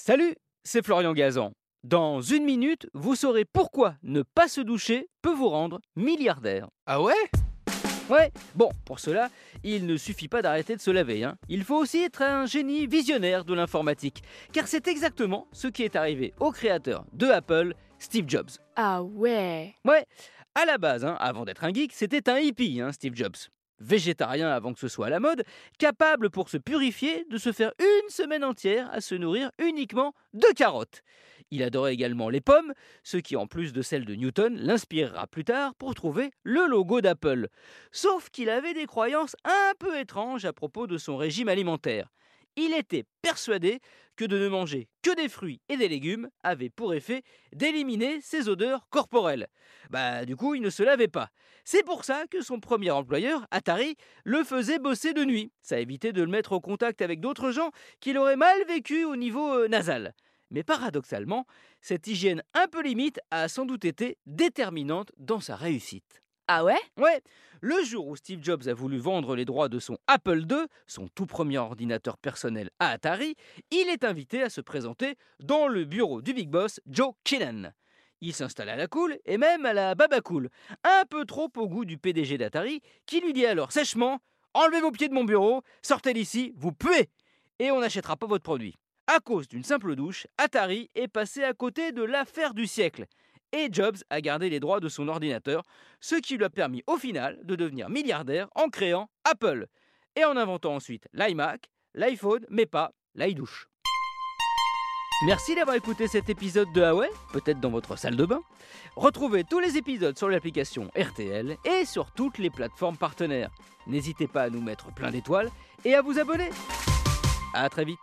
Salut, c'est Florian Gazan. Dans une minute, vous saurez pourquoi ne pas se doucher peut vous rendre milliardaire. Ah ouais? Ouais, bon, pour cela, il ne suffit pas d'arrêter de se laver. Hein. Il faut aussi être un génie visionnaire de l'informatique. Car c'est exactement ce qui est arrivé au créateur de Apple, Steve Jobs. Ah ouais Ouais, à la base, hein, avant d'être un geek, c'était un hippie, hein, Steve Jobs. Végétarien avant que ce soit à la mode, capable pour se purifier de se faire une semaine entière à se nourrir uniquement de carottes. Il adorait également les pommes, ce qui en plus de celles de Newton l'inspirera plus tard pour trouver le logo d'Apple. Sauf qu'il avait des croyances un peu étranges à propos de son régime alimentaire. Il était persuadé que de ne manger que des fruits et des légumes avait pour effet d'éliminer ses odeurs corporelles. Bah du coup, il ne se lavait pas. C'est pour ça que son premier employeur, Atari, le faisait bosser de nuit. Ça évitait de le mettre au contact avec d'autres gens qu'il aurait mal vécu au niveau euh, nasal. Mais paradoxalement, cette hygiène un peu limite a sans doute été déterminante dans sa réussite. Ah ouais? Ouais, le jour où Steve Jobs a voulu vendre les droits de son Apple II, son tout premier ordinateur personnel à Atari, il est invité à se présenter dans le bureau du big boss Joe Kinnan. Il s'installe à la cool et même à la baba cool, un peu trop au goût du PDG d'Atari, qui lui dit alors sèchement Enlevez vos pieds de mon bureau, sortez d'ici, vous puez Et on n'achètera pas votre produit. À cause d'une simple douche, Atari est passé à côté de l'affaire du siècle. Et Jobs a gardé les droits de son ordinateur, ce qui lui a permis au final de devenir milliardaire en créant Apple. Et en inventant ensuite l'iMac, l'iPhone, mais pas l'iDouche. Merci d'avoir écouté cet épisode de Huawei, peut-être dans votre salle de bain. Retrouvez tous les épisodes sur l'application RTL et sur toutes les plateformes partenaires. N'hésitez pas à nous mettre plein d'étoiles et à vous abonner. A très vite